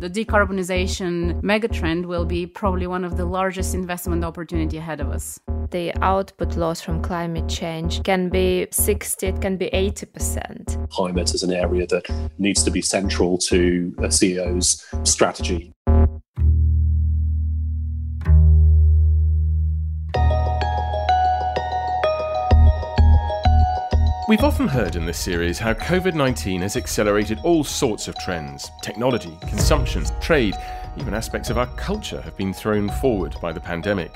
The decarbonization megatrend will be probably one of the largest investment opportunity ahead of us. The output loss from climate change can be 60, it can be 80%. Climate is an area that needs to be central to a CEO's strategy. We've often heard in this series how COVID 19 has accelerated all sorts of trends. Technology, consumption, trade, even aspects of our culture have been thrown forward by the pandemic.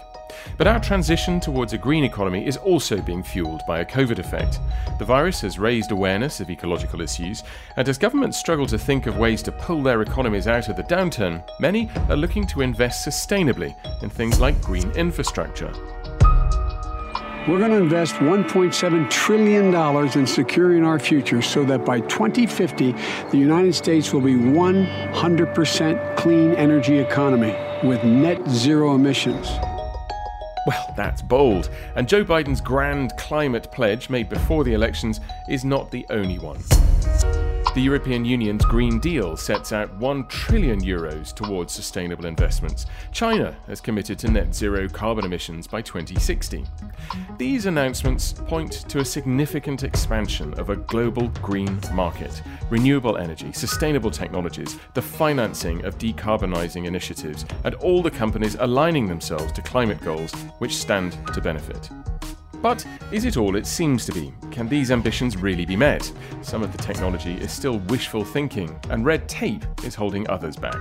But our transition towards a green economy is also being fueled by a COVID effect. The virus has raised awareness of ecological issues, and as governments struggle to think of ways to pull their economies out of the downturn, many are looking to invest sustainably in things like green infrastructure. We're going to invest $1.7 trillion in securing our future so that by 2050, the United States will be 100% clean energy economy with net zero emissions. Well, that's bold. And Joe Biden's grand climate pledge made before the elections is not the only one. The European Union's Green Deal sets out 1 trillion euros towards sustainable investments. China has committed to net zero carbon emissions by 2060. These announcements point to a significant expansion of a global green market, renewable energy, sustainable technologies, the financing of decarbonising initiatives, and all the companies aligning themselves to climate goals which stand to benefit. But is it all it seems to be? Can these ambitions really be met? Some of the technology is still wishful thinking, and red tape is holding others back.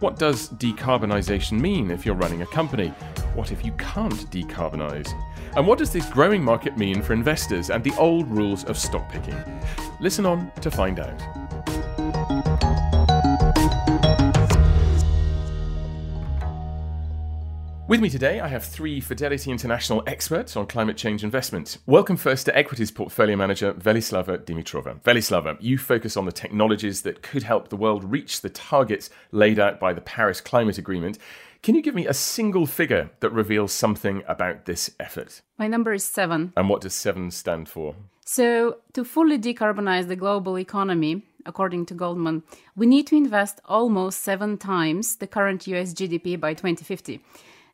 What does decarbonisation mean if you're running a company? What if you can't decarbonise? And what does this growing market mean for investors and the old rules of stock picking? Listen on to find out. With me today, I have three Fidelity International experts on climate change investment. Welcome first to Equities Portfolio Manager Velislava Dimitrova. Velislava, you focus on the technologies that could help the world reach the targets laid out by the Paris Climate Agreement. Can you give me a single figure that reveals something about this effort? My number is seven. And what does seven stand for? So, to fully decarbonize the global economy, according to Goldman, we need to invest almost seven times the current US GDP by 2050.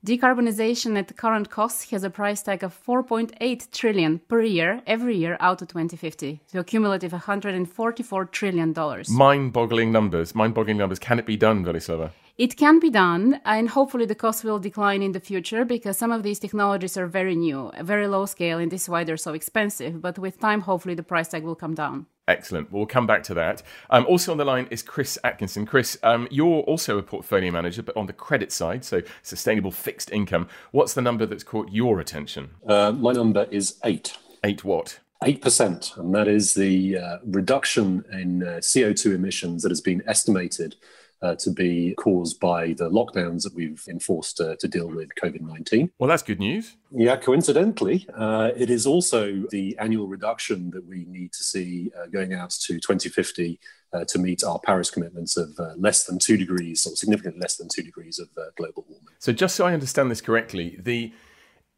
Decarbonization at current cost has a price tag of 4.8 trillion per year every year out to 2050, so a cumulative 144 trillion dollars. Mind-boggling numbers. Mind-boggling numbers. Can it be done, Velislava? It can be done, and hopefully the cost will decline in the future because some of these technologies are very new, very low scale, and this is why they're so expensive. But with time, hopefully the price tag will come down. Excellent. We'll come back to that. Um, also on the line is Chris Atkinson. Chris, um, you're also a portfolio manager, but on the credit side, so sustainable fixed income. What's the number that's caught your attention? Uh, my number is eight. Eight what? 8%, and that is the uh, reduction in uh, CO2 emissions that has been estimated uh, to be caused by the lockdowns that we've enforced uh, to deal with COVID 19. Well, that's good news. Yeah, coincidentally, uh, it is also the annual reduction that we need to see uh, going out to 2050 uh, to meet our Paris commitments of uh, less than two degrees, or significantly less than two degrees of global warming. So, just so I understand this correctly, the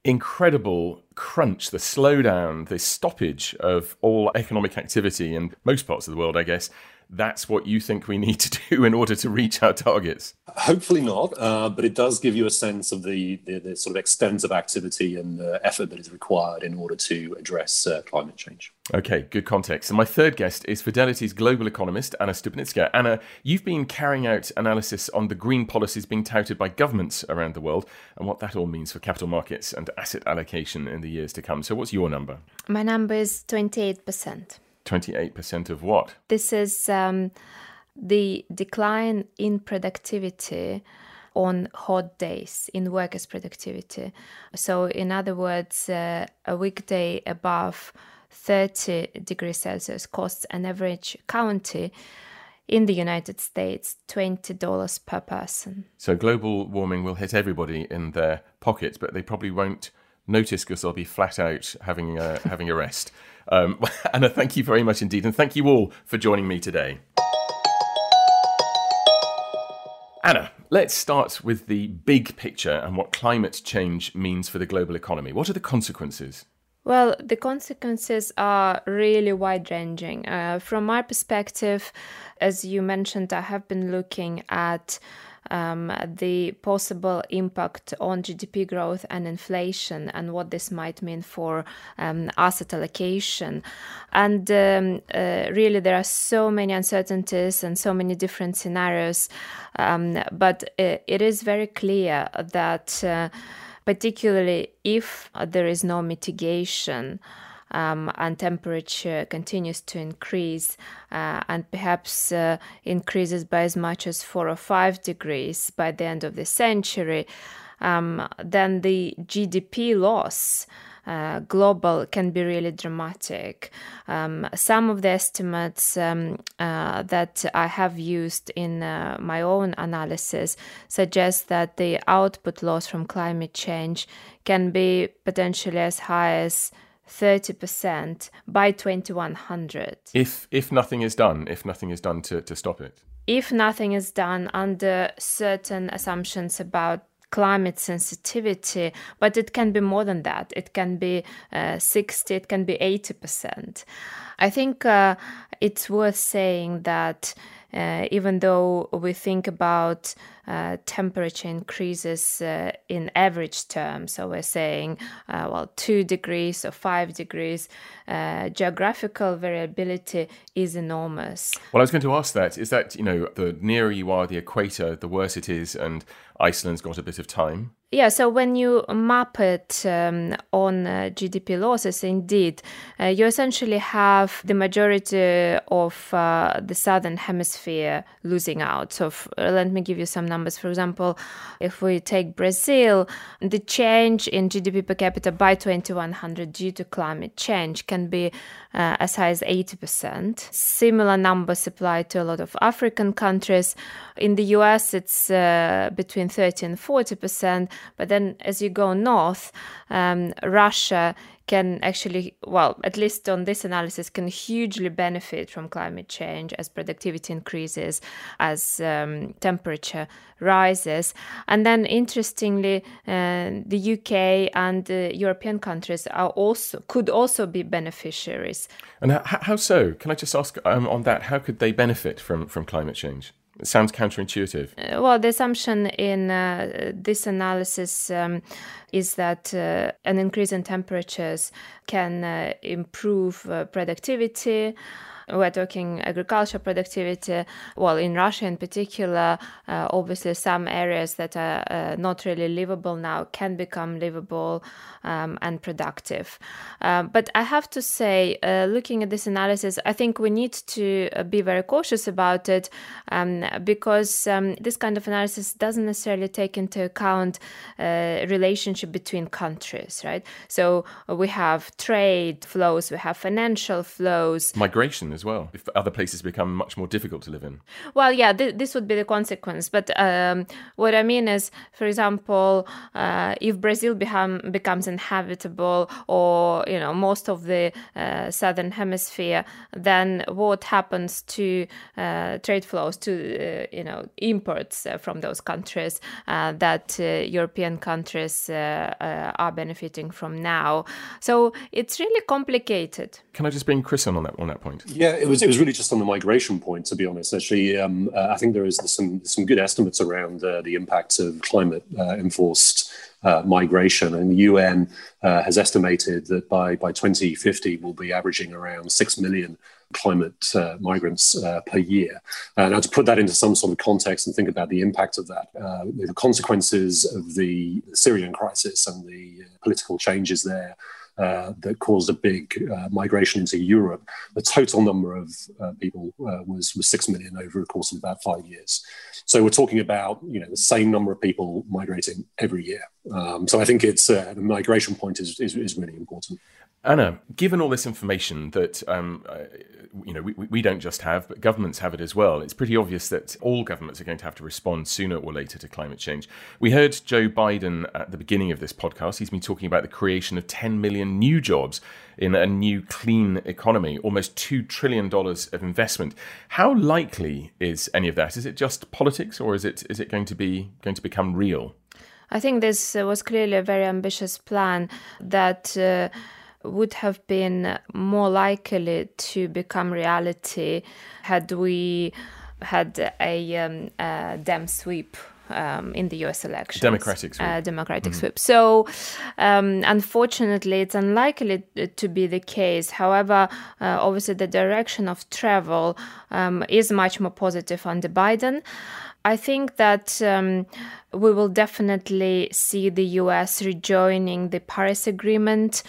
incredible crunch, the slowdown, the stoppage of all economic activity in most parts of the world, I guess, that's what you think we need to do in order to reach our targets? Hopefully not, uh, but it does give you a sense of the, the, the, sort of extent of activity and uh, effort that is required in order to address uh, climate change. Okay, good context. And my third guest is Fidelity's global economist, Anna Stupnitska. Anna, you've been carrying out analysis on the green policies being touted by governments around the world and what that all means for capital markets and asset allocation in the years to come. So, what's your number? My number is 28%. 28% of what? This is um, the decline in productivity on hot days in workers' productivity. So, in other words, uh, a weekday above 30 degrees Celsius costs an average county in the United States $20 per person. So, global warming will hit everybody in their pockets, but they probably won't notice because they'll be flat out having a, having a rest. Um, Anna, thank you very much indeed, and thank you all for joining me today. Anna, let's start with the big picture and what climate change means for the global economy. What are the consequences? Well, the consequences are really wide ranging. Uh, from my perspective, as you mentioned, I have been looking at um, the possible impact on GDP growth and inflation and what this might mean for um, asset allocation. And um, uh, really, there are so many uncertainties and so many different scenarios. Um, but it, it is very clear that, uh, particularly if there is no mitigation, um, and temperature continues to increase uh, and perhaps uh, increases by as much as four or five degrees by the end of the century, um, then the GDP loss. Uh, global can be really dramatic. Um, some of the estimates um, uh, that I have used in uh, my own analysis suggest that the output loss from climate change can be potentially as high as 30% by 2100. If, if nothing is done, if nothing is done to, to stop it? If nothing is done under certain assumptions about climate sensitivity, but it can be more than that. It can be uh, 60, it can be 80%. I think uh, it's worth saying that uh, even though we think about uh, temperature increases uh, in average terms, so we're saying, uh, well, two degrees or five degrees, uh, geographical variability is enormous. Well, I was going to ask that is that, you know, the nearer you are the equator, the worse it is, and Iceland's got a bit of time. Yeah, so when you map it um, on uh, GDP losses, indeed, uh, you essentially have the majority of uh, the southern hemisphere losing out. So, uh, let me give you some numbers. For example, if we take Brazil, the change in GDP per capita by 2100 due to climate change can be uh, as high as 80%. Similar numbers apply to a lot of African countries. In the US, it's uh, between 30 and 40%. But then as you go north, um, Russia can actually, well, at least on this analysis, can hugely benefit from climate change as productivity increases, as um, temperature rises. And then, interestingly, uh, the UK and European countries are also could also be beneficiaries. And how, how so? Can I just ask um, on that? How could they benefit from from climate change? It sounds counterintuitive. Uh, well, the assumption in uh, this analysis um, is that uh, an increase in temperatures can uh, improve uh, productivity. We're talking agricultural productivity. Well, in Russia in particular, uh, obviously some areas that are not really livable now can become livable um, and productive. Um, but I have to say, looking at this analysis, I think we need to be very cautious about it um, because um, this kind of analysis doesn't necessarily take into account relationship between countries, right? So we have trade flows, we have financial flows, migration as well. If other places become much more difficult to live in. Well, yeah, th- this would be the consequence. But um, what I mean is, for example, uh, if Brazil become, becomes inhabitable, or you know, most of the uh, southern hemisphere, then what happens to uh, trade flows, to uh, you know, imports uh, from those countries uh, that European countries are benefiting from now? So it's really complicated. Can I just bring Chris on on that on that point? Yeah, it was it was really just on the migration point. To be honest, actually, um, uh, I think there is some some good estimates around uh, the impacts of climate uh, enforced uh, migration, and the UN uh, has estimated that by by 2050 we'll be averaging around six million climate uh, migrants per year. now, to put that into some sort of context and think about the impact of that, the consequences of the Syrian crisis and the political changes there uh, that caused a big uh, migration into Europe. The total number of uh, people uh, was was six million over the course of about five years. So we're talking about you know the same number of people migrating every year. Um, so I think it's uh, the migration point is, is, is really important. Anna, given all this information that um, uh, you know we, we don't just have, but governments have it as well, it's pretty obvious that all governments are going to have to respond sooner or later to climate change. We heard Joe Biden at the beginning of this podcast. He's been talking about the creation of 10 million new jobs in a new clean economy, almost two trillion dollars of investment. How likely is any of that? Is it just politics, or is it is it going to be going to become real? I think this was clearly a very ambitious plan that. Uh, would have been more likely to become reality had we had a, um, a Dem sweep um, in the U.S. election. Democratic sweep. Uh, democratic mm-hmm. sweep. So, um, unfortunately, it's unlikely to be the case. However, uh, obviously, the direction of travel um, is much more positive under Biden. I think that um, we will definitely see the US rejoining the Paris Agreement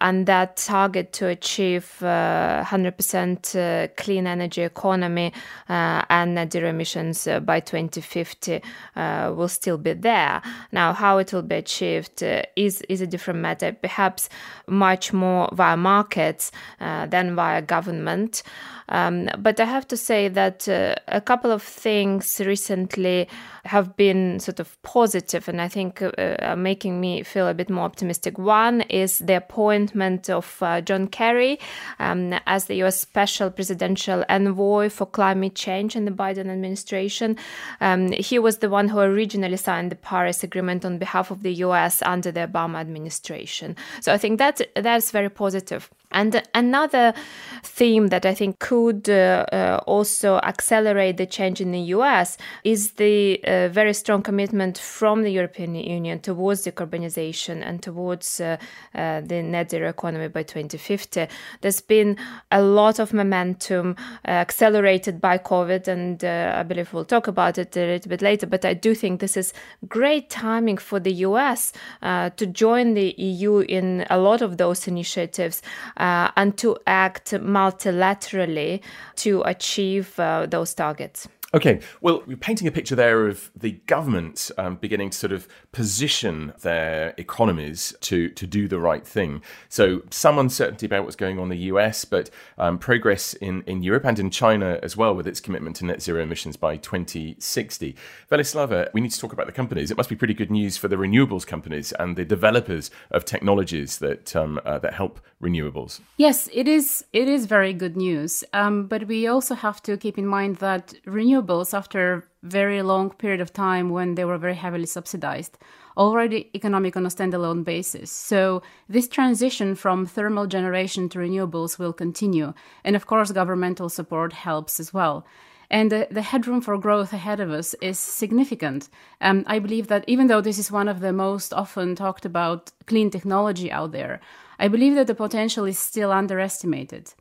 and that target to achieve uh, 100% uh, clean energy economy uh, and net zero emissions uh, by 2050 uh, will still be there. Now, how it will be achieved uh, is is a different matter, perhaps much more via markets than via government. Um, but I have to say that uh, a couple of things recently have been sort of positive and I think uh, are making me feel a bit more optimistic. One is the appointment of uh, John Kerry um, as the US Special Presidential Envoy for Climate Change in the Biden administration. Um, he was the one who originally signed the Paris Agreement on behalf of the US under the Obama administration. So I think that that's very positive. And another theme that I think could uh, uh, also accelerate the change in the US is the uh, very strong commitment from the European Union towards decarbonization and towards uh, uh, the net zero economy by 2050. There's been a lot of momentum uh, accelerated by COVID, and I believe we'll talk about it a little bit later. But I do think this is great timing for the US to join the EU in a lot of those initiatives uh, and to act multilaterally to achieve uh, those targets. Okay, well, we're painting a picture there of the government um, beginning to sort of position their economies to, to do the right thing. So, some uncertainty about what's going on in the US, but um, progress in, in Europe and in China as well with its commitment to net zero emissions by 2060. Velislava, we need to talk about the companies. It must be pretty good news for the renewables companies and the developers of technologies that, um, uh, that help renewables. Yes, it is, it is very good news. Um, but we also have to keep in mind that renewables renewables after a very long period of time when they were very heavily subsidized already economic on a standalone basis. So this transition from thermal generation to renewables will continue. And of course, governmental support helps as well. And the, the headroom for growth ahead of us is significant. Um, I believe that even though this is one of the most often talked about clean technology out there, I believe that the potential is still underestimated.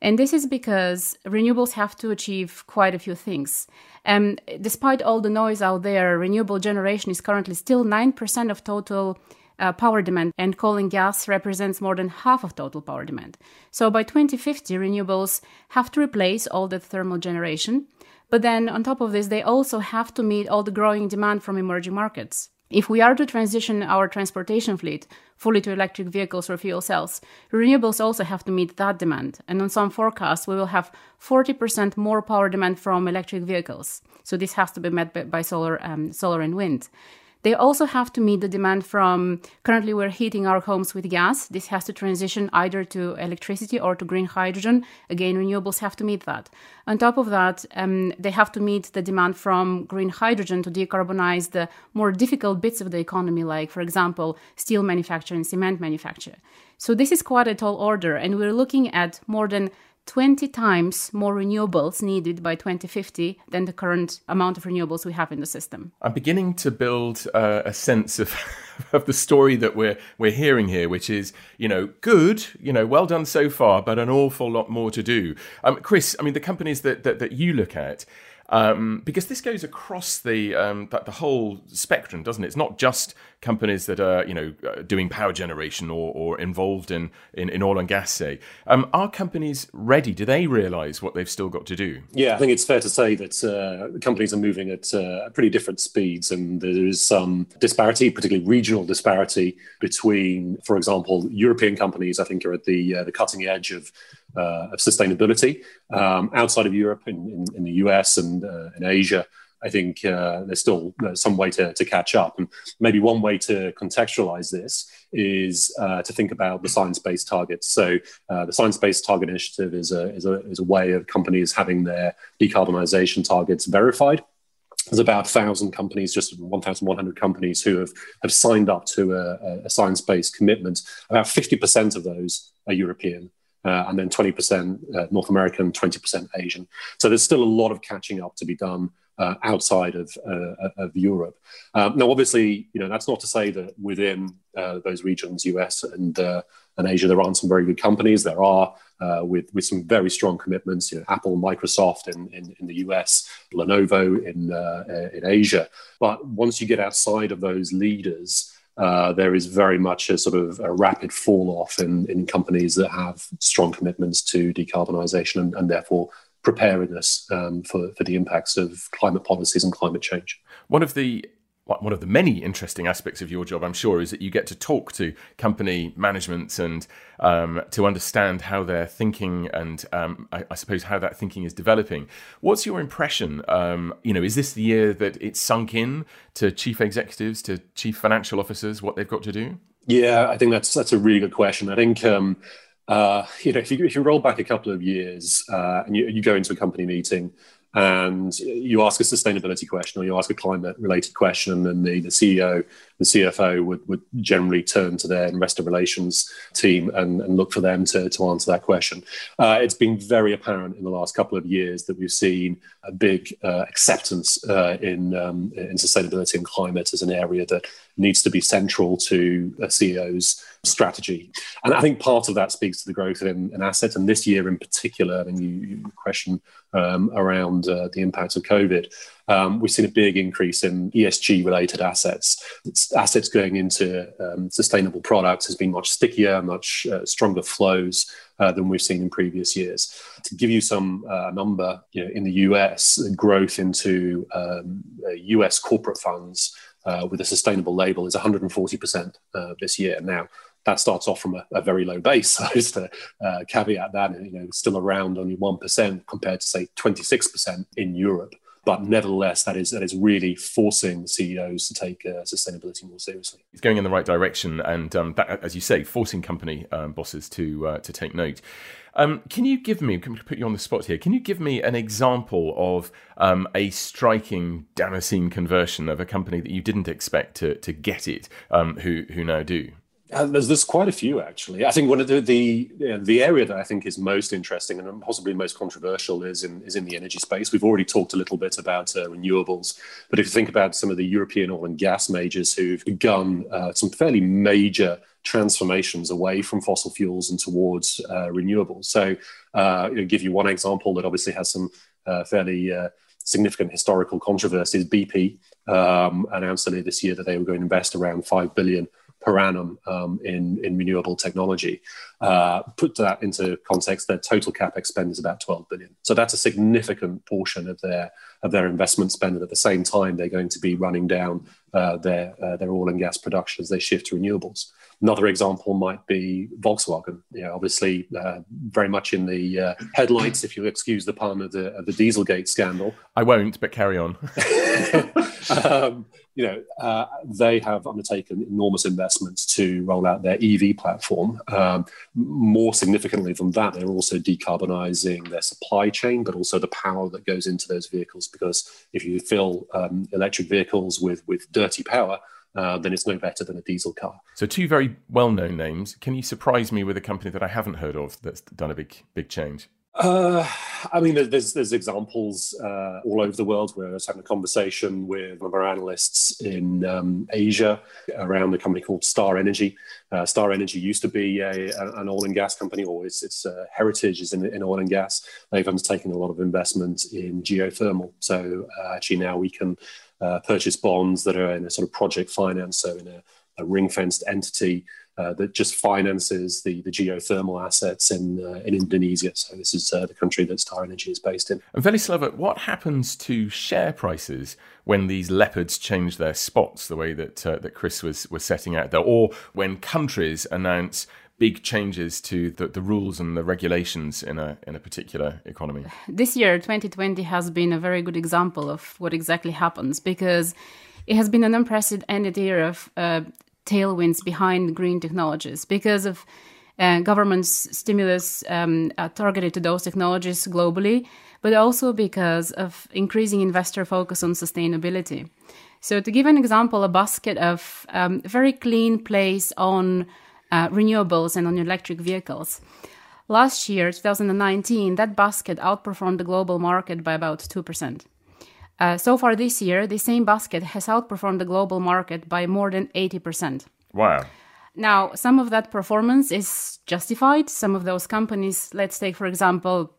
And this is because renewables have to achieve quite a few things. Um, despite all the noise out there, renewable generation is currently still 9% of total uh, power demand, and coal and gas represents more than half of total power demand. So by 2050, renewables have to replace all the thermal generation. But then on top of this, they also have to meet all the growing demand from emerging markets. If we are to transition our transportation fleet fully to electric vehicles or fuel cells, renewables also have to meet that demand. And on some forecasts, we will have 40% more power demand from electric vehicles. So this has to be met by solar, um, solar and wind. They also have to meet the demand from currently we're heating our homes with gas. This has to transition either to electricity or to green hydrogen. Again, renewables have to meet that. On top of that, um, they have to meet the demand from green hydrogen to decarbonize the more difficult bits of the economy, like, for example, steel manufacture and cement manufacture. So this is quite a tall order, and we're looking at more than 20 times more renewables needed by 2050 than the current amount of renewables we have in the system. I'm beginning to build uh, a sense of of the story that we're we're hearing here, which is you know good, you know well done so far, but an awful lot more to do. Um, Chris, I mean the companies that, that that you look at um, because this goes across the, um, the, whole spectrum, doesn't it? It's not just companies that are you know uh, doing power generation or, or involved in, in, in oil and gas. Say, um, are companies ready? Do they realise what they've still got to do? Yeah, I think it's fair to say that uh, companies are moving at uh, pretty different speeds, and there is some disparity, particularly regional disparity between, for example, European companies. I think are at the uh, the cutting edge of uh, of sustainability. Um, outside of Europe, in, in, in the US and uh, in Asia, I think uh, there's still some way to, to catch up. And maybe one way to contextualize this is uh, to think about the science based targets. So, uh, the science based target initiative is a, is, a, is a way of companies having their decarbonisation targets verified. there's about 1,000 companies, just 1,100 companies who have, have signed up to a, a science based commitment. About 50% of those are European. Uh, and then 20% uh, North American, 20% Asian. So there's still a lot of catching up to be done uh, outside of, uh, of Europe. Um, now, obviously, you know that's not to say that within uh, those regions, US and uh, and Asia, there aren't some very good companies. There are with with some very strong commitments. You know, Apple, Microsoft in, in, in the US, Lenovo in in Asia. But once you get outside of those leaders. Uh, there is very much a sort of a rapid fall off in, in companies that have strong commitments to decarbonisation and, and, therefore preparedness um, for, for the impacts of climate policies and climate change. One of the one of the many interesting aspects of your job, I'm sure, is that you get to talk to company managements and um, to understand how they're thinking and um, I, I, suppose how that thinking is developing. What's your impression? Um, you know, is this the year that it's sunk in to chief executives, to chief financial officers, what they've got to do? Yeah, I think that's that's a really good question. I think um, uh, you know, if you, if you roll back a couple of years uh, and you, you go into a company meeting and you ask a sustainability question or you ask a climate related question, and then the, the CEO, the CFO would, would generally turn to their investor relations team and, and look for them to, to answer that question. Uh, it's been very apparent in the last couple of years that we've seen a big uh, acceptance uh, in, um, in sustainability and climate as an area that needs to be central to CEO's strategy. And I think part of that speaks to the growth in, in assets. And this year in particular, I mean, you, you question um, around uh, the impact of COVID. Um, we've seen a big increase in ESG related assets. It's assets going into um, sustainable products has been much stickier, much uh, stronger flows uh, than we've seen in previous years. To give you some uh, number, you know, in the US, growth into US um, corporate funds uh, with a sustainable label is 140% uh, this year. Now, that starts off from a, a very low base. So just to uh, caveat that, you know, still around only 1% compared to, say, 26% in Europe. But nevertheless, that is that is really forcing CEOs to take uh, sustainability more seriously. It's going in the right direction, and um, that, as you say, forcing company um, bosses to uh, to take note. Um, can you give me, can we put you on the spot here, can you give me an example of um, a striking Damascene conversion of a company that you didn't expect to, to get it, um, who, who now do? Uh, there's there's quite a few actually. I think one of the the, the area that I think is most interesting and possibly most controversial is in is in the energy space. We've already talked a little bit about uh, renewables, but if you think about some of the European oil and gas majors who've begun uh, some fairly major transformations away from fossil fuels and towards uh, renewables. So, uh, give you one example that obviously has some uh, fairly significant historical controversies. BP um, announced earlier this year that they were going to invest around five billion per annum um, in, in renewable technology. Uh, put that into context, their total capex spend is about 12 billion. So that's a significant portion of their of their investment spend. And at the same time, they're going to be running down uh, their uh, their oil and gas production as they shift to renewables. Another example might be Volkswagen. You know, obviously, uh, very much in the uh, headlights, if you excuse the pun, of the, of the Dieselgate scandal. I won't, but carry on. um, you know, uh, they have undertaken enormous investments to roll out their EV platform. Um, more significantly than that, they're also decarbonising their supply chain, but also the power that goes into those vehicles. Because if you fill um, electric vehicles with with dirty power, uh, then it's no better than a diesel car. So, two very well known names. Can you surprise me with a company that I haven't heard of that's done a big, big change? Uh, I mean, there's there's examples uh, all over the world where I was having a conversation with one of our analysts in um, Asia around a company called Star Energy. Uh, Star Energy used to be a, an oil and gas company, or its, its uh, heritage is in, in, oil and gas. They've undertaken a lot of investment in geothermal. So uh, actually now we can uh, purchase bonds that are in a sort of project finance, so in a, a ring fenced entity uh, that just finances the, the geothermal assets in, uh, in Indonesia. So this is uh, the country that Star Energy is based in. And Velislava, what happens to share prices when these leopards change their spots, the way that uh, that Chris was was setting out there, or when countries announce big changes to the, the rules and the regulations in a in a particular economy? This year, 2020, has been a very good example of what exactly happens because it has been an unprecedented year of uh, tailwinds behind green technologies because of uh, government's stimulus um, uh, targeted to those technologies globally, but also because of increasing investor focus on sustainability. So, to give an example, a basket of um, very clean plays on uh, renewables and on electric vehicles. Last year, 2019, that basket outperformed the global market by about 2%. Uh, so far this year, the same basket has outperformed the global market by more than 80%. Wow. Now, some of that performance is justified. Some of those companies, let's take, for example,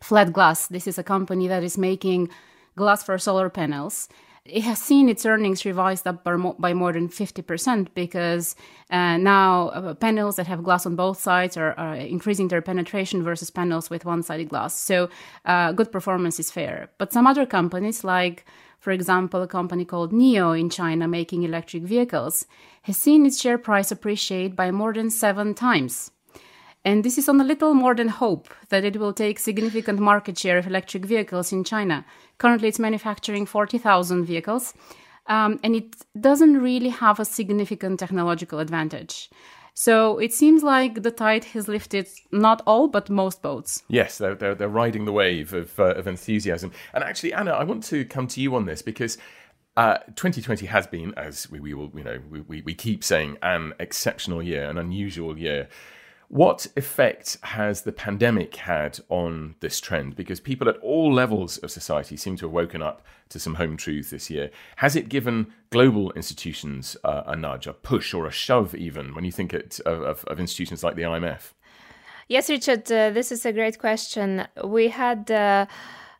Flat Glass. This is a company that is making glass for solar panels it has seen its earnings revised up by more than 50% because uh, now uh, panels that have glass on both sides are, are, increasing their penetration versus panels with one sided glass. So, uh, good performance is fair. But some other companies, like for example, a company called NIO in China making electric vehicles, has seen its share price appreciate by more than seven times. And this is on a little more than hope that it will take significant market share of electric vehicles in China. Currently, it's manufacturing 40,000 vehicles, um, and it doesn't really have a significant technological advantage. So it seems like the tide has lifted not all, but most boats. Yes, they're, they're, they're riding the wave of, uh, of enthusiasm. And actually, Anna, I want to come to you on this because uh, 2020 has been, as we, we will, you know, we, we keep saying, an exceptional year, an unusual year. What effect has the pandemic had on this trend? Because people at all levels of society seem to have woken up to some home truths this year. Has it given global institutions uh, a nudge, a push, or a shove, even when you think it, of, of, institutions like the IMF? Yes, Richard, uh, this is a great question. We had. Uh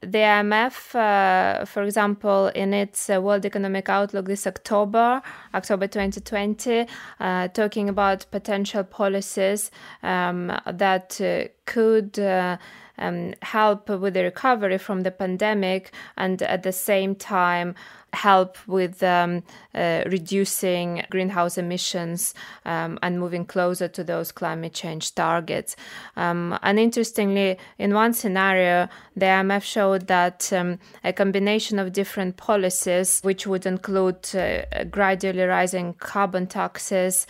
the IMF, uh, for example, in its uh, World Economic Outlook this October, October 2020, uh, talking about potential policies um, that uh, could uh, um, help with the recovery from the pandemic and at the same time help with um, uh, reducing greenhouse emissions um, and moving closer to those climate change targets. Um, and interestingly, in one scenario, the IMF showed that um, a combination of different policies, which would include uh, gradually rising carbon taxes,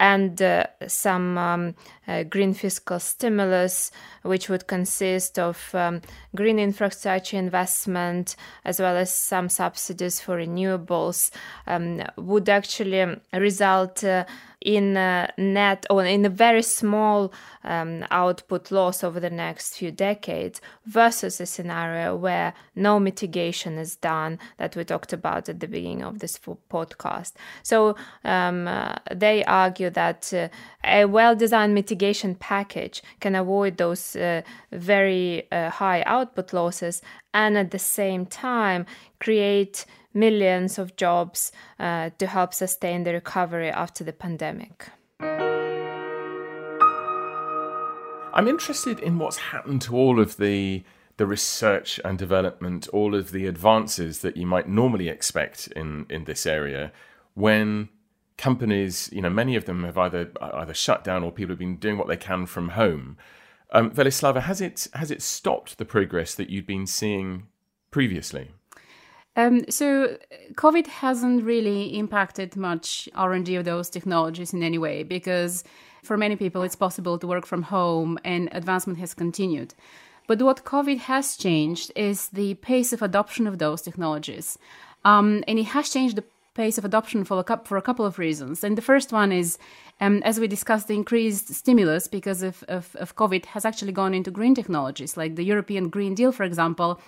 and uh, some um, uh, green fiscal stimulus, which would consist of um, green infrastructure investment as well as some subsidies for renewables, um, would actually result uh, in a net or in a very small um, output loss over the next few decades versus a scenario where no mitigation is done that we talked about at the beginning of this podcast. So um, uh, they argue that uh, a well designed mitigation package can avoid those uh, very uh, high output losses and at the same time create millions of jobs uh, to help sustain the recovery after the pandemic. I'm interested in what's happened to all of the the research and development, all of the advances that you might normally expect in in this area when companies, you know, many of them have either either shut down or people have been doing what they can from home. Um, Velislava, has it has it stopped the progress that you'd been seeing previously? Um, so COVID hasn't really impacted much R&D of those technologies in any way because for many people it's possible to work from home and advancement has continued. But what COVID has changed is the pace of adoption of those technologies. Um, and it has changed the pace of adoption for a, for a couple of reasons. And the first one is, um, as we discussed, the increased stimulus because of, of, of COVID has actually gone into green technologies, like the European Green Deal, for example,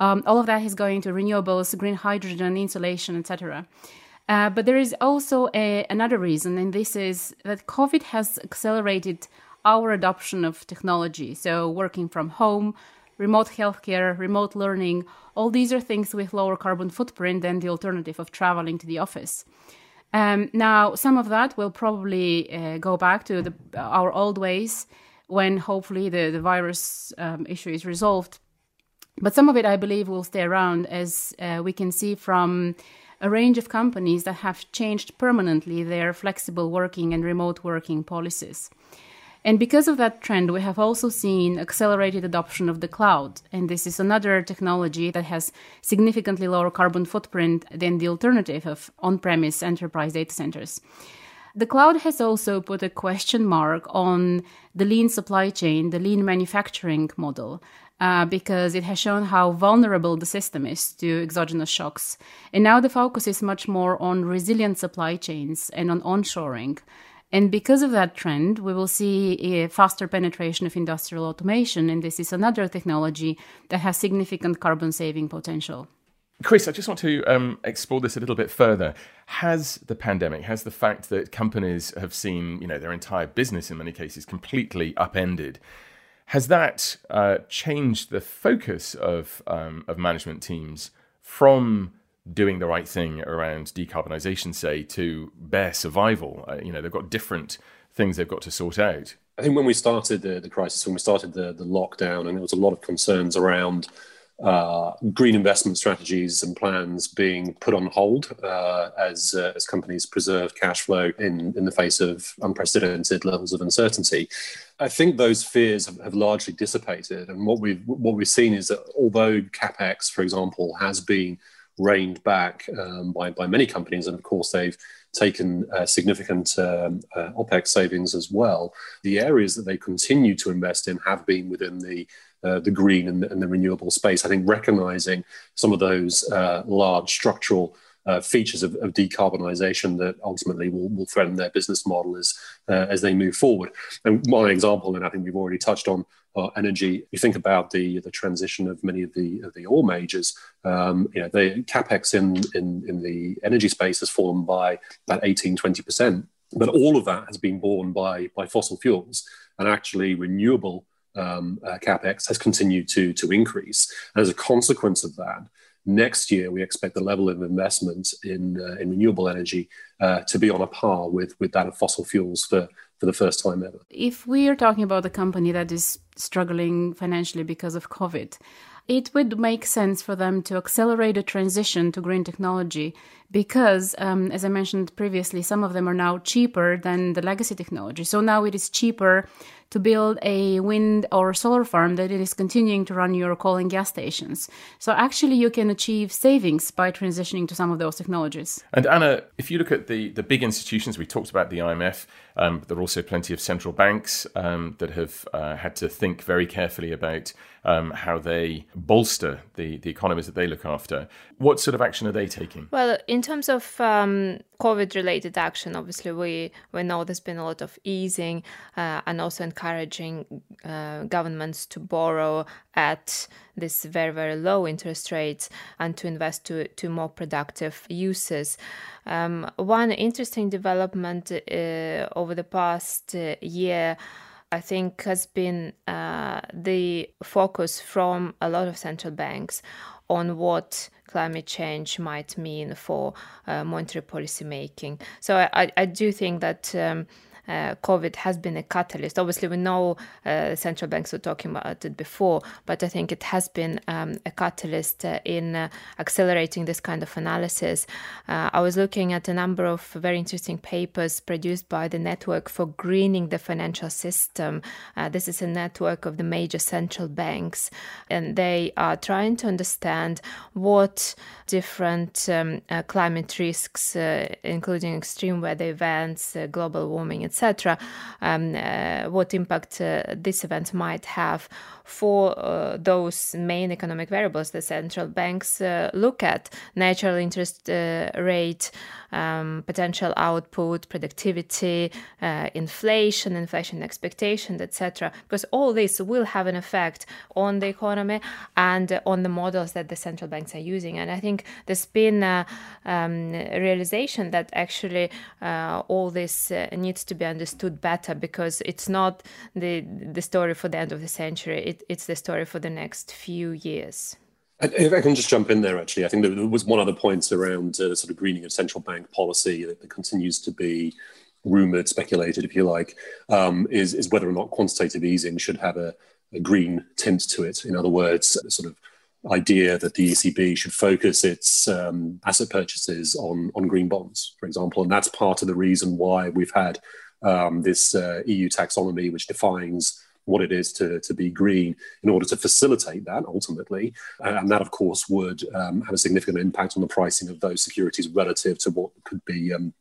um, all of that is going to renewables, green hydrogen, insulation, etc. Uh, but there is also a, another reason, and this is that COVID has accelerated our adoption of technology. So, working from home, remote healthcare, remote learning, all these are things with lower carbon footprint than the alternative of traveling to the office. Um, now, some of that will probably uh, go back to the, our old ways when hopefully the, the virus um, issue is resolved. But some of it, I believe, will stay around, as uh, we can see from a range of companies that have changed permanently their flexible working and remote working policies. And because of that trend, we have also seen accelerated adoption of the cloud. And this is another technology that has significantly lower carbon footprint than the alternative of on premise enterprise data centers. The cloud has also put a question mark on the lean supply chain, the lean manufacturing model, uh, because it has shown how vulnerable the system is to exogenous shocks. And now the focus is much more on resilient supply chains and on onshoring. And because of that trend, we will see a faster penetration of industrial automation. And this is another technology that has significant carbon saving potential. Chris, I just want to um, explore this a little bit further. Has the pandemic, has the fact that companies have seen, you know, their entire business in many cases completely upended, has that uh, changed the focus of um, of management teams from doing the right thing around decarbonisation, say, to bare survival? Uh, you know, they've got different things they've got to sort out. I think when we started the, the crisis, when we started the, the lockdown, and there was a lot of concerns around uh, green investment strategies and plans being put on hold uh, as uh, as companies preserve cash flow in in the face of unprecedented levels of uncertainty. I think those fears have, have largely dissipated, and what we've what we've seen is that although capex, for example, has been reined back um, by by many companies, and of course they've taken uh, significant um, uh, OPEX savings as well. The areas that they continue to invest in have been within the uh, the green and the, and the, renewable space. I think recognizing some of those uh, large structural uh, features of, of, decarbonisation that ultimately will, will, threaten their business model as uh, as they move forward. And one example, and I think we've already touched on uh, energy. You think about the the transition of many of the of the oil majors. Um, you know, the capex in, in in the energy space has fallen by about 18, 20 percent. But all of that has been borne by by fossil fuels, and actually renewable um, uh, capex has continued to to increase. And as a consequence of that, next year we expect the level of investment in uh, in renewable energy uh, to be on a par with with that of fossil fuels for for the first time ever. If we are talking about a company that is struggling financially because of COVID, it would make sense for them to accelerate a transition to green technology because, um, as I mentioned previously, some of them are now cheaper than the legacy technology. So now it is cheaper to build a wind or solar farm that it is continuing to run your coal and gas stations. So actually, you can achieve savings by transitioning to some of those technologies. And Anna, if you look at the, the big institutions, we talked about the IMF, um, there are also plenty of central banks um, that have uh, had to think very carefully about um, how they bolster the, the economies that they look after. What sort of action are they taking? Well, in terms of um, COVID related action, obviously, we, we know there's been a lot of easing uh, and also encouraging uh, governments to borrow at this very, very low interest rates and to invest to, to more productive uses. Um, one interesting development uh, over the past uh, year. I think has been uh, the focus from a lot of central banks on what climate change might mean for uh, monetary policy making. So I, I do think that. Um, uh, COVID has been a catalyst. Obviously, we know uh, central banks were talking about it before, but I think it has been um, a catalyst uh, in uh, accelerating this kind of analysis. Uh, I was looking at a number of very interesting papers produced by the Network for Greening the Financial System. Uh, this is a network of the major central banks, and they are trying to understand what different um, climate risks, including extreme weather events, global warming, etc etc., um, uh, what impact uh, this event might have for uh, those main economic variables the central banks look at natural interest rate, um, potential output, productivity, inflation, inflation expectations, etc. Because all this will have an effect on the economy and on the models that the central banks are using. And I think there's been a um, realization that actually uh, all this uh, needs to be understood better because it's not the the story for the end of the century. It it's the story for the next few years. If I can just jump in there, actually, I think there was one other point around uh, sort of greening of central bank policy that, that continues to be rumored, speculated, if you like, um, is, is whether or not quantitative easing should have a, a green tint to it. In other words, the sort of idea that the ECB should focus its um, asset purchases on, on green bonds, for example. And that's part of the reason why we've had um, this uh, EU taxonomy, which defines what it is to, to be green in order to facilitate that ultimately. And that, of course, would um, have a significant impact on the pricing of those securities relative to what could be. Um,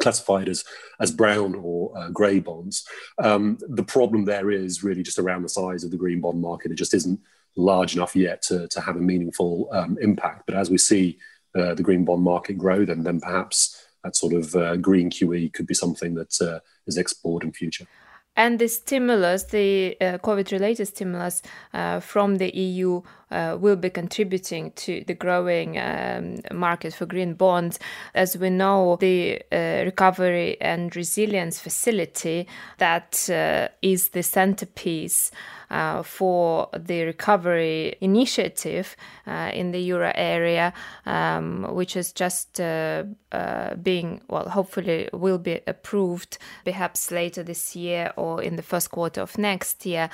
classified as as brown or uh, grey bonds. Um, the problem there is really just around the size of the green bond market. It just isn't large enough yet to, to have a meaningful um, impact. But as we see uh, the green bond market grow, then then perhaps that sort of uh, green QE could be something that uh, is explored in future. And the stimulus, the uh, COVID related stimulus uh, from the EU, uh, will be contributing to the growing um, market for green bonds. As we know, the uh, Recovery and Resilience Facility, that is the centerpiece for the recovery initiative uh, in the euro area, um, which is just uh, uh, being, well, hopefully will be approved perhaps later this year or in the first quarter of next year.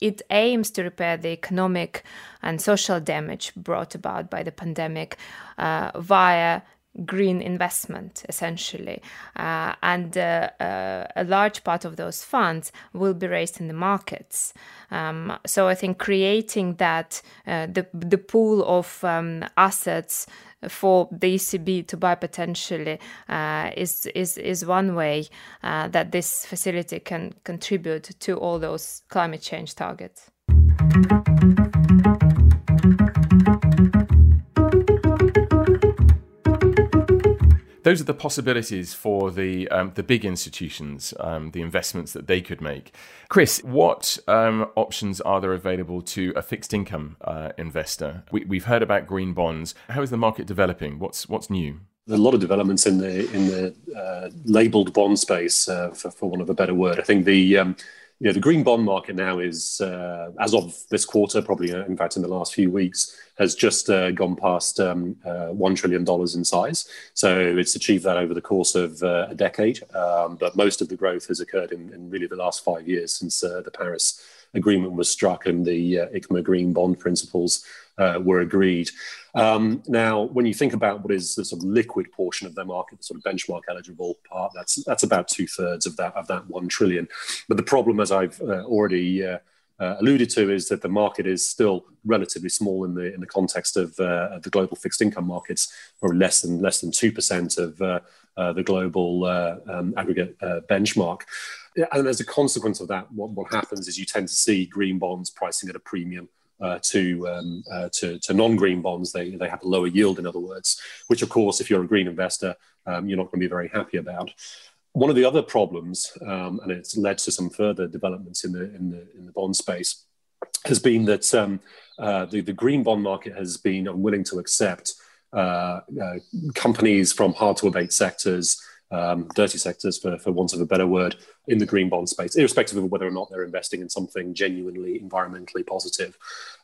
It aims to repair the economic and social damage brought about by the pandemic uh, via green investment, essentially. Uh, and uh, uh, a large part of those funds will be raised in the markets. Um, so I think creating that, uh, the, the pool of um, assets for the ECB to buy potentially uh, is, is, is one way uh, that this facility can contribute to all those climate change targets. Those are the possibilities for the um, the big institutions, um, the investments that they could make. Chris, what um, options are there available to a fixed income uh, investor? We, have heard about green bonds. How is the market developing? What's what's new? a lot of developments in the in the uh, labeled bond space, uh, for, for want of a better word. I think the um, you know, the green bond market now is, uh, as of this quarter, probably uh, in fact in the last few weeks, has just uh, gone past um, uh, $1 trillion in size. So it's achieved that over the course of uh, a decade. Um, but most of the growth has occurred in, in really the last five years since uh, the Paris Agreement was struck and the ICMA green bond principles were agreed. Um, now, when you think about what is the sort of liquid portion of their market, the sort of benchmark eligible part, that's that's about two thirds of that of that one trillion. But the problem, as I've uh, already uh, uh, alluded to, is that the market is still relatively small in the in the context of, uh, the global fixed income markets, or less than less than two percent of uh, uh, the global um, aggregate benchmark. And as a consequence of that, what, what happens is you tend to see green bonds pricing at a premium uh, to, um, uh, to, to non-green bonds. They, they have a lower yield, in other words, which of course, if you're a green investor, um, you're not going to be very happy about. One of the other problems, um, and it's led to some further developments in the, in the, in the bond space, has been that um, uh, the, the green bond market has been unwilling to accept uh, uh, companies from hard to abate sectors um, dirty sectors, for, for want of a better word, in the green bond space, irrespective of whether or not they're investing in something genuinely environmentally positive.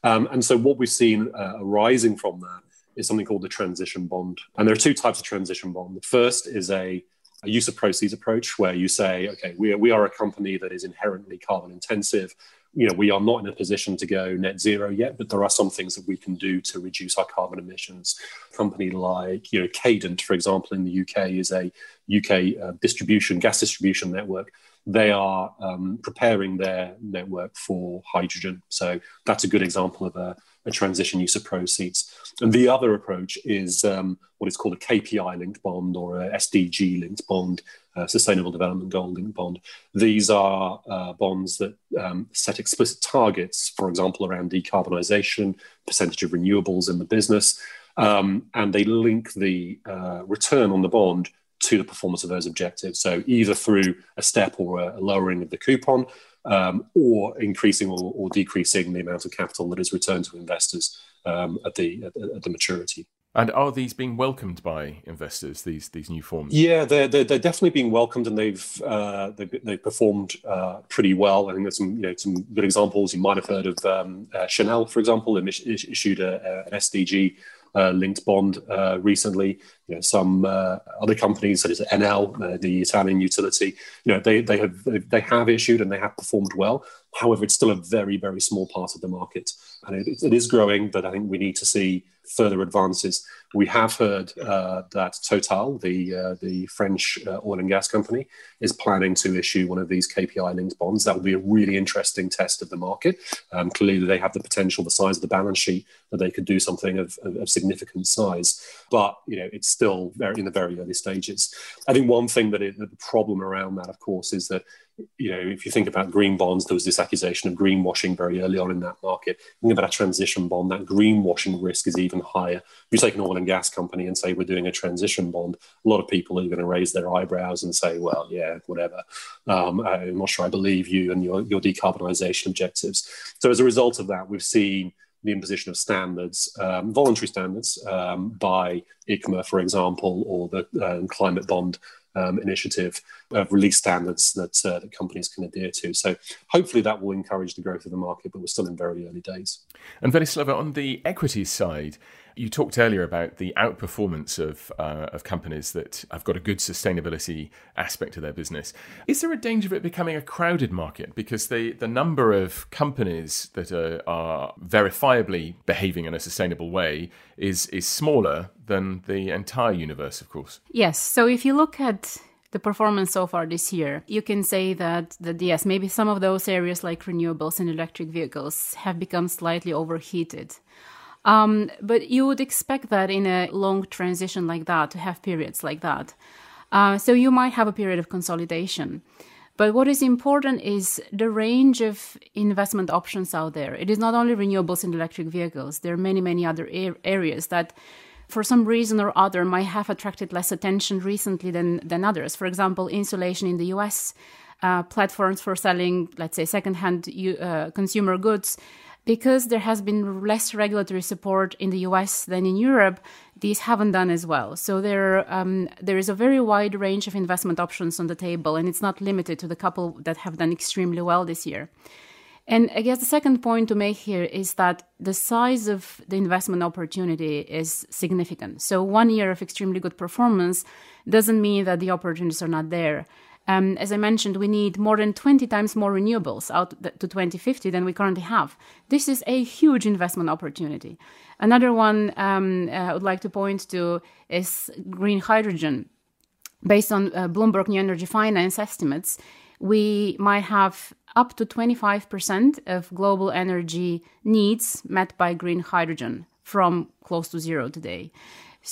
Um, and so, what we've seen uh, arising from that is something called the transition bond. And there are two types of transition bond. The first is a, a use of proceeds approach, where you say, okay, we are, we are a company that is inherently carbon intensive you know, we are not in a position to go net zero yet, but there are some things that we can do to reduce our carbon emissions. A company like, you know, Cadent, for example, in the UK is a UK uh, distribution, gas distribution network. They are um, preparing their network for hydrogen. So that's a good example of a, a transition use of proceeds. And the other approach is um, what is called a KPI linked bond or a SDG linked bond, uh, Sustainable Development Goal linked bond. These are uh, bonds that um, set explicit targets, for example, around decarbonisation, percentage of renewables in the business, um, and they link the uh, return on the bond to the performance of those objectives. So either through a step or a lowering of the coupon, um, or increasing or, or, decreasing the amount of capital that is returned to investors um, at the at, at the maturity. And are these being welcomed by investors? These these new forms? Yeah, they're they're, they're definitely being welcomed, and they've uh, they've, they've performed uh, pretty well. I think there's some you know some good examples. You might have heard of um, uh, Chanel, for example, issued a, an SDG linked bond uh, recently. You know, some uh, other companies, such as uh, the Italian utility, you know, they they have they have issued and they have performed well. However, it's still a very very small part of the market, and it, it is growing. But I think we need to see further advances. We have heard uh, that Total, the uh, the French uh, oil and gas company, is planning to issue one of these KPI linked bonds. That will be a really interesting test of the market. Um, clearly, they have the potential, the size of the balance sheet, that they could do something of, of, of significant size. But you know, it's still very in the very early stages. I think one thing that the problem around that, of course, is that you know, if you think about green bonds, there was this accusation of greenwashing very early on in that market. Think about a transition bond, that greenwashing risk is even higher. If you take an oil and gas company and say we're doing a transition bond, a lot of people are going to raise their eyebrows and say, well, yeah, whatever. Um, I'm not sure I believe you and your, your decarbonisation objectives. So as a result of that, we've seen the imposition of standards, um, voluntary standards um, by ICMA, for example, or the um, climate bond um, initiative of release standards that, uh, that companies can adhere to. So hopefully that will encourage the growth of the market, but we're still in very early days. And Velislava, on the equity side, you talked earlier about the outperformance of uh, of companies that have got a good sustainability aspect to their business. Is there a danger of it becoming a crowded market because the the number of companies that are, are verifiably behaving in a sustainable way is is smaller than the entire universe, of course? Yes. So if you look at the performance so far this year, you can say that, that yes, maybe some of those areas like renewables and electric vehicles have become slightly overheated. Um, but you would expect that in a long transition like that to have periods like that. Uh, so you might have a period of consolidation. But what is important is the range of investment options out there. It is not only renewables and electric vehicles, there are many, many other areas that, for some reason or other, might have attracted less attention recently than, than others. For example, insulation in the US, uh, platforms for selling, let's say, secondhand uh, consumer goods because there has been less regulatory support in the US than in Europe, these haven't done as well. So there, um, there is a very wide range of investment options on the table, and it's not limited to the couple that have done extremely well this year. And I guess the second point to make here is that the size of the investment opportunity is significant. So one year of extremely good performance doesn't mean that the opportunities are not there. Um, as I mentioned, we need more than 20 times more renewables out to 2050 than we currently have. This is a huge investment opportunity. Another one um, uh, I would like to point to is green hydrogen. Based on uh, Bloomberg New Energy Finance estimates, we might have up to 25% of global energy needs met by green hydrogen from close to zero today.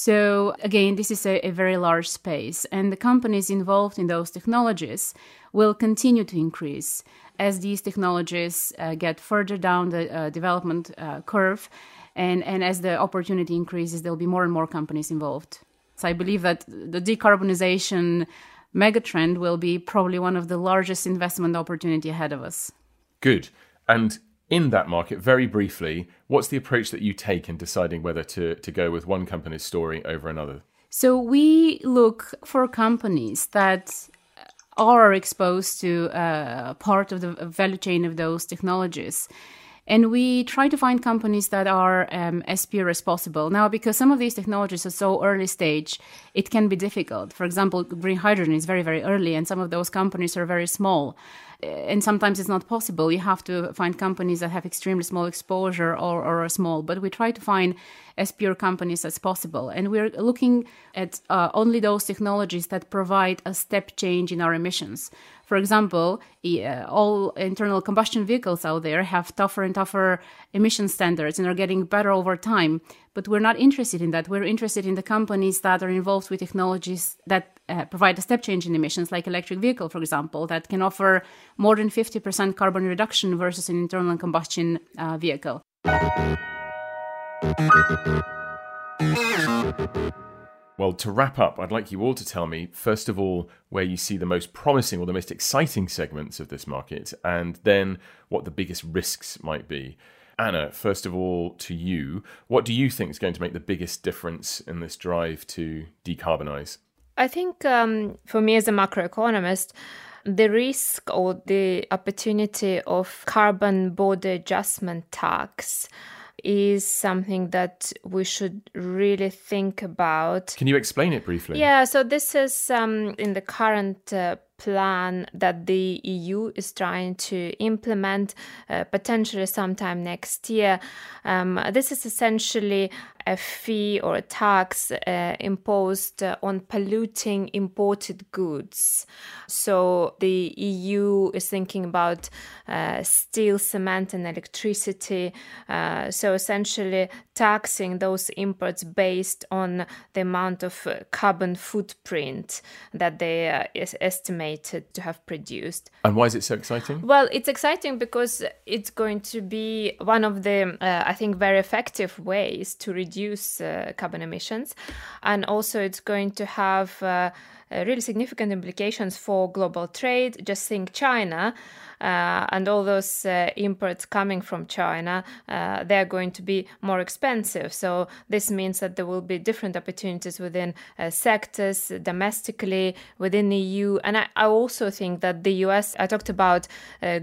So, again, this is a, a, very large space, and the companies involved in those technologies will continue to increase as these technologies uh, get further down the uh, development uh, curve. And, and as the opportunity increases, there'll be more and more companies involved. So, I believe that the decarbonization megatrend will be probably one of the largest investment opportunity ahead of us. Good. And in that market, very briefly, what's the approach that you take in deciding whether to, to go with one company's story over another? So we look for companies that are exposed to uh, part of the value chain of those technologies. And we try to find companies that are um, as pure as possible. Now, because some of these technologies are so early stage, it can be difficult. For example, green hydrogen is very, very early, and some of those companies are very small. And sometimes it's not possible. You have to find companies that have extremely small exposure or, or small. But we try to find as pure companies as possible. And we're looking at uh, only those technologies that provide a step change in our emissions. For example, uh, all internal combustion vehicles out there have tougher and tougher emission standards and are getting better over time. But we're not interested in that. We're interested in the companies that are involved with technologies that uh, provide a step change in emissions, like electric vehicle, for example, that can offer more than 50% carbon reduction versus an internal combustion uh, vehicle. Well, to wrap up, I'd like you all to tell me, first of all, where you see the most promising or the most exciting segments of this market, and then what the biggest risks might be. Anna, first of all, to you, what do you think is going to make the biggest difference in this drive to decarbonize? I think um, for me as a macroeconomist, the risk or the opportunity of carbon border adjustment tax is something that we should really think about. Can you explain it briefly? Yeah, so this is um, in the current uh, plan that the EU is trying to implement uh, potentially sometime next year. Um, this is essentially a fee or a tax uh, imposed uh, on polluting imported goods. So the EU is thinking about uh, steel, cement, and electricity. Uh, so essentially taxing those imports based on the amount of uh, carbon footprint that they estimate estimated to have produced. And why is it so exciting? Well, it's exciting because it's going to be one of the, uh, I think, very effective ways to reduce uh, carbon emissions. And also, it's going to have uh, really significant implications for global trade. Just think China uh, and all those uh, imports coming from China, uh, they're going to be more expensive. So this means that there will be different opportunities within sectors domestically within the EU. And I, I, also think that the US, I talked about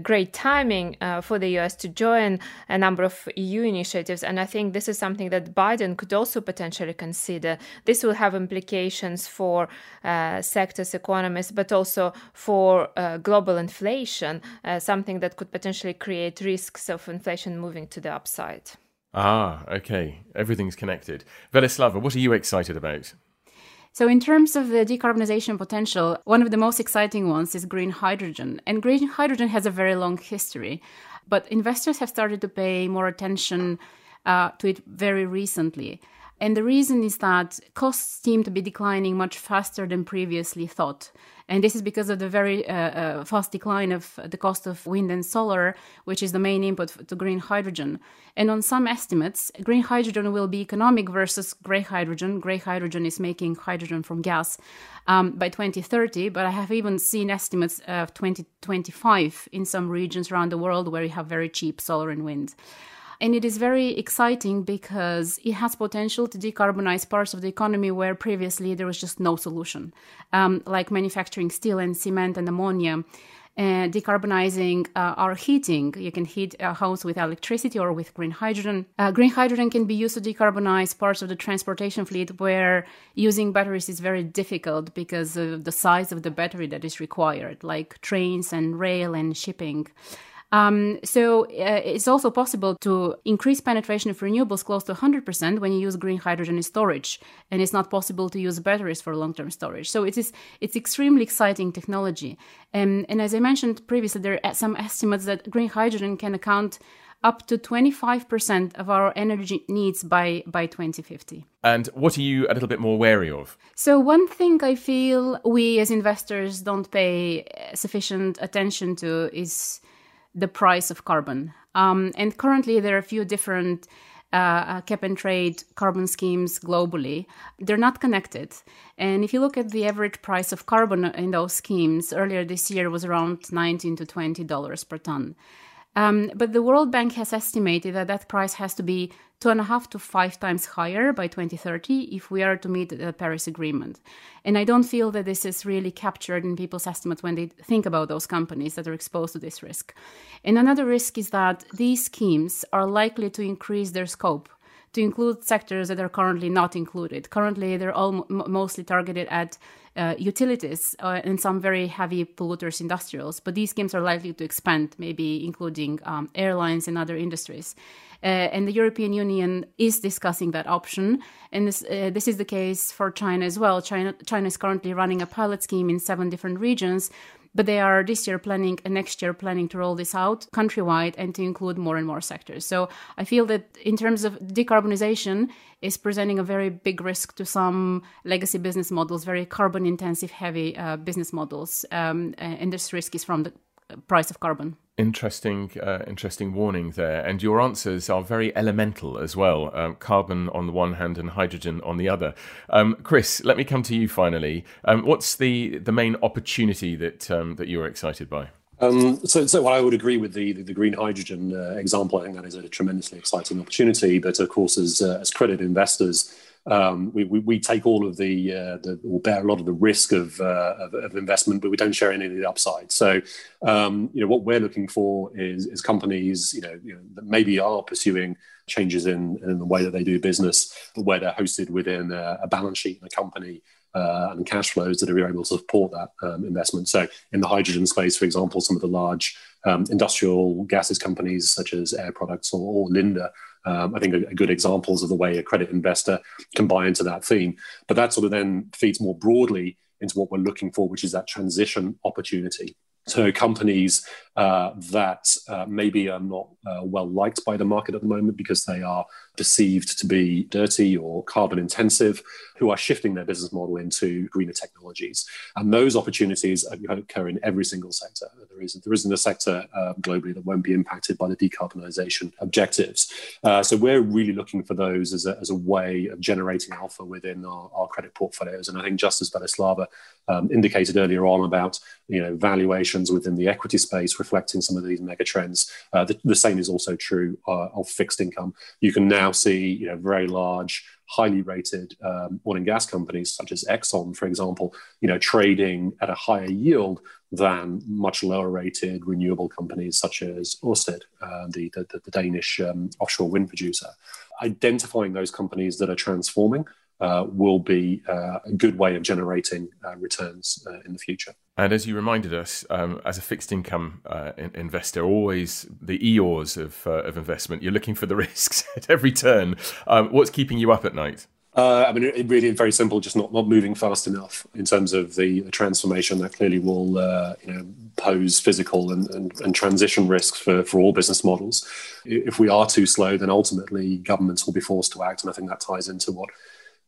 great timing for the US to join a number of EU initiatives, and I think this is something that Biden could also potentially consider. This will have implications for uh, sectors, economies, but also for uh, global inflation uh, something that could potentially create risks of inflation moving to the upside. Ah, okay. Everything's connected. Velislava, what are you excited about? So, in terms of the decarbonization potential, one of the most exciting ones is green hydrogen. And green hydrogen has a very long history, but investors have started to pay more attention uh, to it very recently. And the reason is that costs seem to be declining much faster than previously thought. And this is because of the very uh, uh, fast decline of the cost of wind and solar, which is the main input to green hydrogen. And on some estimates, green hydrogen will be economic versus gray hydrogen. Gray hydrogen is making hydrogen from gas um, by 2030, but I have even seen estimates of 2025 in some regions around the world where you have very cheap solar and wind. And it is very exciting because it has potential to decarbonize parts of the economy where previously there was just no solution, um, like manufacturing steel and cement and ammonia. Uh, decarbonizing uh, our heating. You can heat a house with electricity or with green hydrogen. Uh, green hydrogen can be used to decarbonize parts of the transportation fleet where using batteries is very difficult because of the size of the battery that is required, like trains and rail and shipping. Um, so uh, it's also possible to increase penetration of renewables close to 100% when you use green hydrogen in storage, and it's not possible to use batteries for long-term storage. So it is it's extremely exciting technology. Um, and as I mentioned previously, there are some estimates that green hydrogen can account up to 25% of our energy needs by, by 2050. And what are you a little bit more wary of? So, one thing I feel we as investors don't pay sufficient attention to is the price of carbon. Um, and currently, there are a few different uh, uh, cap and trade carbon schemes globally. They're not connected. And if you look at the average price of carbon in those schemes, earlier this year was around 19 to 20 dollars per ton. Um, but the World Bank has estimated that that price has to be two and a half to five times higher by 2030 if we are to meet the Paris Agreement. And I don't feel that this is really captured in people's estimates when they think about those companies that are exposed to this risk. And another risk is that these schemes are likely to increase their scope to include sectors that are currently not included. Currently, they're all mostly targeted at uh, utilities uh, and some very heavy polluters, industrials. But these schemes are likely to expand, maybe including um, airlines and other industries. Uh, and the European Union is discussing that option. And this, uh, this is the case for China as well. China, China is currently running a pilot scheme in seven different regions but they are this year planning and next year planning to roll this out countrywide and to include more and more sectors. So I feel that in terms of decarbonization is presenting a very big risk to some legacy business models, very carbon intensive heavy uh, business models. Um, and this risk is from the price of carbon. Interesting, uh, interesting warning there. And your answers are very elemental as well. Um, carbon on the one hand and hydrogen on the other. Um, Chris, let me come to you finally. Um, what's the the main opportunity that um, that you're excited by? Um, so, so well, I would agree with the the, the green hydrogen uh, example. I think that is a tremendously exciting opportunity. But of course, as uh, as credit investors, um, we, we, we, take all of the, uh, the we'll bear a lot of the risk of, uh, of, of, investment, but we don't share any of the upside. So, um, you know, what we're looking for is, is companies, you know, you know, that maybe are pursuing changes in, in the way that they do business, but where they're hosted within a, a balance sheet and a company uh, and cash flows that are able to support that um, investment. So, in the hydrogen space, for example, some of the large um, industrial gases companies such as Air Products or, or um, I think are, good examples of the way a credit investor can buy into that theme. But that sort of then feeds more broadly into what we're looking for, which is that transition opportunity. So companies uh, that uh, maybe are not uh, well liked by the market at the moment because they are perceived to be dirty or carbon intensive, who are shifting their business model into greener technologies. And those opportunities occur in every single sector. There isn't, there isn't a sector um, globally that won't be impacted by the decarbonisation objectives. Uh, so we're really looking for those as a, as a way of generating alpha within our, our credit portfolios. And I think just as Velislava um, indicated earlier on about you know valuations within the equity space reflecting some of these mega trends. Uh, the, the, same is also true uh, of fixed income. You can now see you know very large, highly rated um, oil and gas companies such as Exxon, for example, you know trading at a higher yield than much lower rated renewable companies such as Ørsted, uh, the, the, the, Danish um, offshore wind producer. Identifying those companies that are transforming will be uh, a good way of generating uh, returns uh, in the future. And as you reminded us, um, as a fixed income uh, in- investor, always the Eeyores of, uh, of investment, you're looking for the risks at every turn. Um, what's keeping you up at night? I mean, it really very simple, just not, not moving fast enough in terms of the, the transformation that clearly will, you know, pose physical and, and, and, transition risks for, for all business models. If we are too slow, then ultimately governments will be forced to act. And I think that ties into what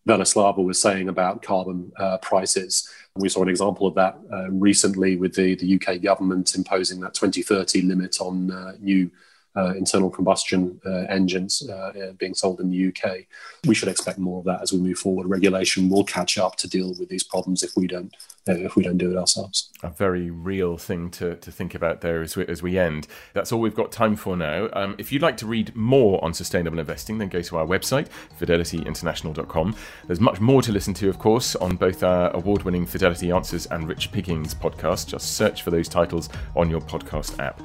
Velislava was saying about carbon uh, prices. We saw an example of that uh, recently with the, the UK government imposing that 2030 limit on uh, new internal combustion uh, engines uh, being sold in the UK. We should expect more of that as we move forward. Regulation will catch up to deal with these problems if we don't if we don't do it ourselves. A very real thing to, to think about there as we, as we end. That's all we've got time for now. Um, if you'd like to read more on sustainable investing, then go to our website, fidelityinternational.com. There's much more to listen to, of course, on both our award winning Fidelity Answers and Rich Pickings podcast. Just search for those titles on your podcast app.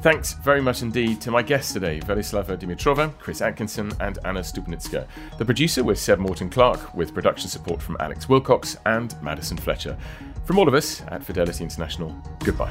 Thanks very much indeed to my guests today, Velislava Dimitrova, Chris Atkinson, and Anna Stupnytska. The producer was Seb Morton Clark, with production support from Alex Wilcox and Madison Fletcher. From all of us at Fidelity International, goodbye.